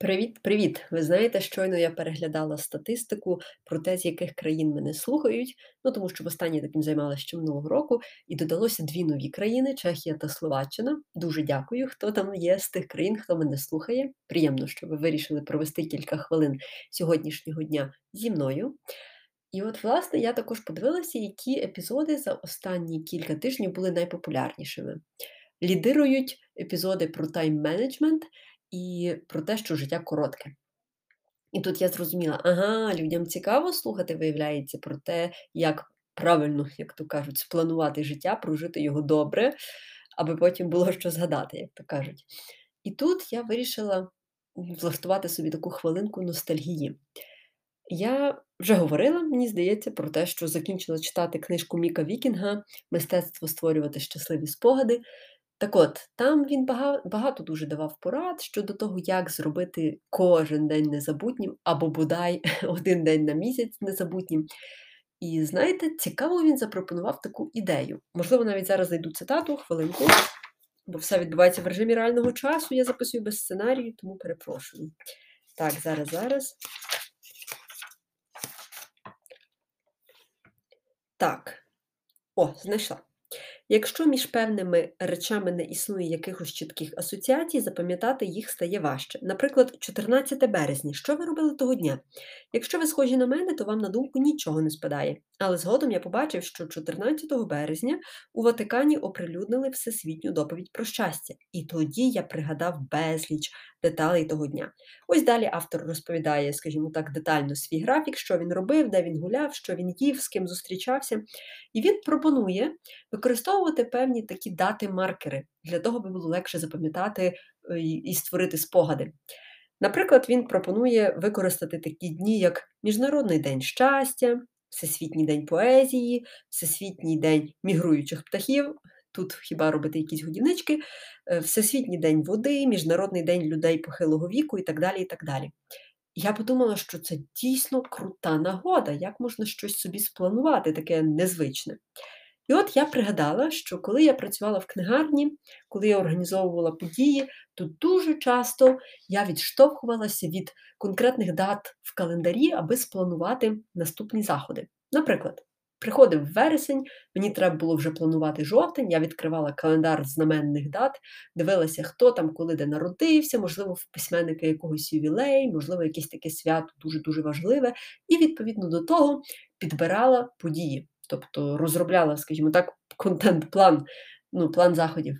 Привіт-привіт! Ви знаєте, щойно я переглядала статистику про те, з яких країн мене слухають. Ну тому що востаннє таким займалася ще минулого року, і додалося дві нові країни Чехія та Словаччина. Дуже дякую, хто там є з тих країн, хто мене слухає. Приємно, що ви вирішили провести кілька хвилин сьогоднішнього дня зі мною. І от, власне, я також подивилася, які епізоди за останні кілька тижнів були найпопулярнішими. Лідирують епізоди про тайм-менеджмент і про те, що життя коротке. І тут я зрозуміла, ага, людям цікаво слухати, виявляється, про те, як правильно, як то кажуть, спланувати життя, прожити його добре, аби потім було що згадати, як то кажуть. І тут я вирішила влаштувати собі таку хвилинку ностальгії. Я вже говорила, мені здається, про те, що закінчила читати книжку Міка Вікінга Мистецтво створювати щасливі спогади. Так от, там він багато дуже давав порад щодо того, як зробити кожен день незабутнім, або бодай один день на місяць незабутнім. І знаєте, цікаво він запропонував таку ідею. Можливо, навіть зараз знайду цитату, хвилинку, бо все відбувається в режимі реального часу. Я записую без сценарію, тому перепрошую. Так, зараз, зараз. Так. О, знайшла. Якщо між певними речами не існує якихось чітких асоціацій, запам'ятати їх стає важче. Наприклад, 14 березня. Що ви робили того дня? Якщо ви схожі на мене, то вам на думку нічого не спадає. Але згодом я побачив, що 14 березня у Ватикані оприлюднили всесвітню доповідь про щастя, і тоді я пригадав безліч деталей того дня. Ось далі автор розповідає, скажімо так, детально свій графік, що він робив, де він гуляв, що він їв, з ким зустрічався. І він пропонує використовувати певні такі дати-маркери для того, аби було легше запам'ятати е, і створити спогади. Наприклад, він пропонує використати такі дні, як Міжнародний день щастя, Всесвітній день поезії, Всесвітній день мігруючих птахів. Тут хіба робити якісь годівнички, е, Всесвітній день води, Міжнародний день людей похилого віку і так далі. і так далі. Я подумала, що це дійсно крута нагода, як можна щось собі спланувати, таке незвичне. І от я пригадала, що коли я працювала в книгарні, коли я організовувала події, то дуже часто я відштовхувалася від конкретних дат в календарі, аби спланувати наступні заходи. Наприклад, приходив вересень, мені треба було вже планувати жовтень, я відкривала календар знаменних дат, дивилася, хто там, коли де народився, можливо, в письменника якогось ювілей, можливо, якесь таке свято дуже-дуже важливе, і відповідно до того підбирала події тобто розробляла, скажімо так, контент-план, ну, план заходів.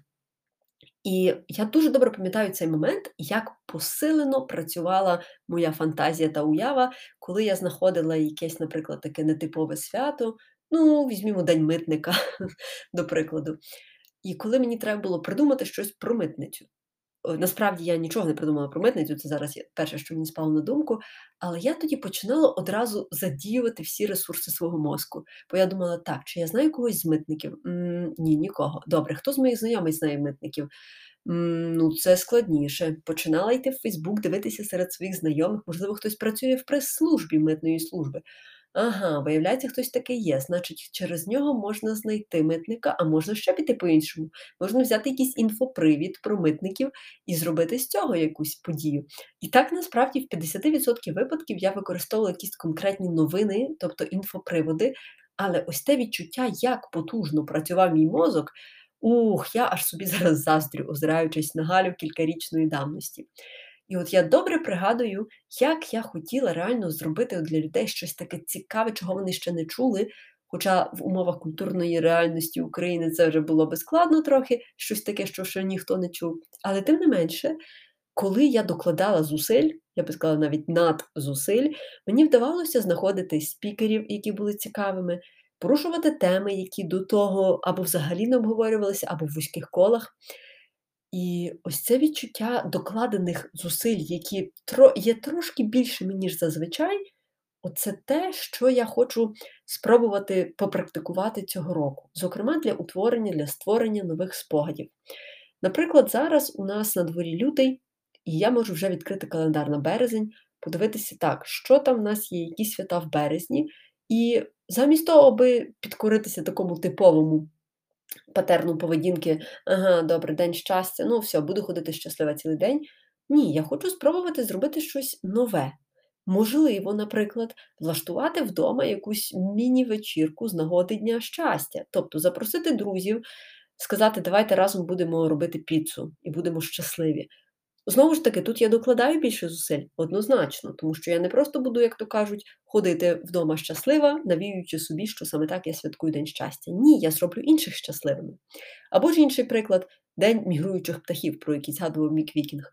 І я дуже добре пам'ятаю цей момент, як посилено працювала моя фантазія та уява, коли я знаходила якесь, наприклад, таке нетипове свято. Ну, візьмімо День митника, до прикладу. І коли мені треба було придумати щось про митницю. Насправді я нічого не придумала про митницю, це зараз перше, що мені спало на думку. Але я тоді починала одразу задіювати всі ресурси свого мозку. Бо я думала, так, чи я знаю когось з митників? М-м, ні, нікого. Добре, хто з моїх знайомих знає митників? М-м, ну, це складніше. Починала йти в Фейсбук, дивитися серед своїх знайомих, можливо, хтось працює в прес-службі митної служби. Ага, виявляється, хтось такий є. Значить, через нього можна знайти митника, а можна ще піти по-іншому. Можна взяти якийсь інфопривід про митників і зробити з цього якусь подію. І так насправді в 50% випадків я використовувала якісь конкретні новини, тобто інфоприводи. Але ось те відчуття, як потужно працював мій мозок. Ух, я аж собі зараз заздрю, озираючись на Галю кількарічної давності. І от я добре пригадую, як я хотіла реально зробити для людей щось таке цікаве, чого вони ще не чули. Хоча в умовах культурної реальності України це вже було би складно трохи, щось таке, що ще ніхто не чув. Але тим не менше, коли я докладала зусиль, я би сказала навіть надзусиль, мені вдавалося знаходити спікерів, які були цікавими, порушувати теми, які до того або взагалі не обговорювалися, або в вузьких колах. І ось це відчуття докладених зусиль, які є трошки більшими, ніж зазвичай, оце те, що я хочу спробувати попрактикувати цього року, зокрема для утворення, для створення нових спогадів. Наприклад, зараз у нас на дворі лютий, і я можу вже відкрити календар на березень, подивитися так, що там в нас є, які свята в березні, і замість того, аби підкоритися такому типовому патерну поведінки, ага, добре, день щастя, ну все, буду ходити щаслива цілий день. Ні, я хочу спробувати зробити щось нове. Можливо, наприклад, влаштувати вдома якусь міні-вечірку з нагоди Дня щастя, тобто запросити друзів, сказати, давайте разом будемо робити піцу і будемо щасливі. Знову ж таки, тут я докладаю більше зусиль, однозначно, тому що я не просто буду, як то кажуть, ходити вдома щаслива, навіюючи собі, що саме так я святкую День щастя. Ні, я зроблю інших щасливими. Або ж інший приклад День мігруючих птахів, про який згадував Мік Вікінг.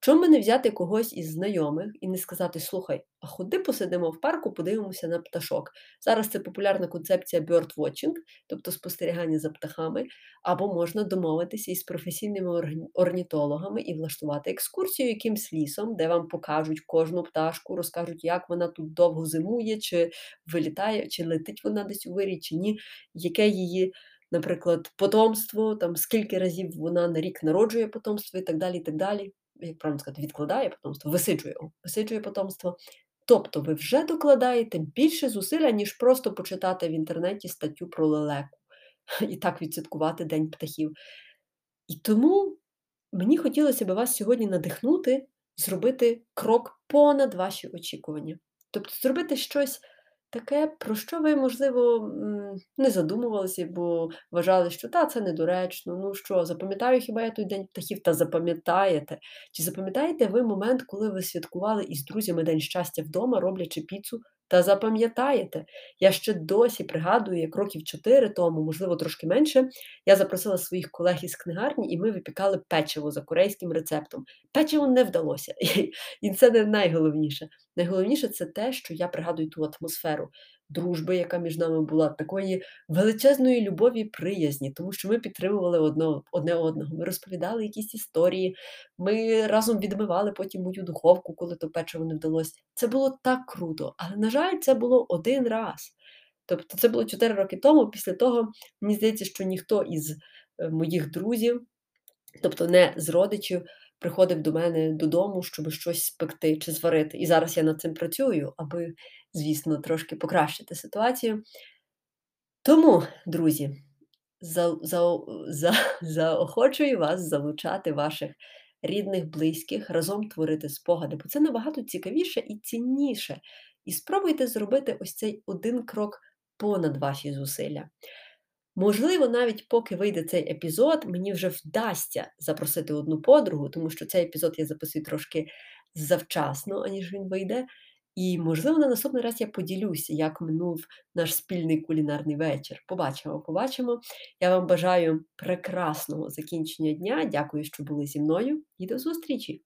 Чому не взяти когось із знайомих і не сказати: слухай, а ходи посидимо в парку, подивимося на пташок. Зараз це популярна концепція birdwatching, тобто спостерігання за птахами, або можна домовитися із професійними орнітологами і влаштувати екскурсію якимсь лісом, де вам покажуть кожну пташку, розкажуть, як вона тут довго зимує, чи вилітає, чи летить вона десь у вирі, чи ні, яке її. Наприклад, потомство, там скільки разів вона на рік народжує потомство і так далі. і так далі як правильно сказати, відкладає потомство, висиджує висиджує потомство. Тобто ви вже докладаєте більше зусилля, ніж просто почитати в інтернеті статтю про лелеку і так відсвяткувати День птахів. І тому мені хотілося б вас сьогодні надихнути, зробити крок понад ваші очікування. Тобто зробити щось Таке, про що ви, можливо, не задумувалися, бо вважали, що та це недоречно. Ну що, запам'ятаю хіба я той день птахів та запам'ятаєте? Чи запам'ятаєте ви момент, коли ви святкували із друзями День щастя вдома, роблячи піцу та запам'ятаєте, я ще досі пригадую, як років чотири тому, можливо, трошки менше, я запросила своїх колег із книгарні, і ми випікали печиво за корейським рецептом. Печиво не вдалося, і це не найголовніше. Найголовніше це те, що я пригадую ту атмосферу дружби, яка між нами була, такої величезної любові, приязні, тому що ми підтримували одно, одне одного. Ми розповідали якісь історії, ми разом відмивали потім мою духовку, коли то печиво не вдалося. Це було так круто, але, на жаль, це було один раз. Тобто це було 4 роки тому. Після того мені здається, що ніхто із е, моїх друзів, тобто не з родичів, приходив до мене додому, щоб щось спекти чи зварити. І зараз я над цим працюю, аби, звісно, трошки покращити ситуацію. Тому, друзі, за, за, за, заохочую вас залучати ваших рідних, близьких, разом творити спогади, бо це набагато цікавіше і цінніше. І спробуйте зробити ось цей один крок понад ваші зусилля. Можливо, навіть поки вийде цей епізод, мені вже вдасться запросити одну подругу, тому що цей епізод я записую трошки завчасно, аніж він вийде. І, можливо, на наступний раз я поділюся, як минув наш спільний кулінарний вечір. Побачимо, побачимо. Я вам бажаю прекрасного закінчення дня. Дякую, що були зі мною, і до зустрічі!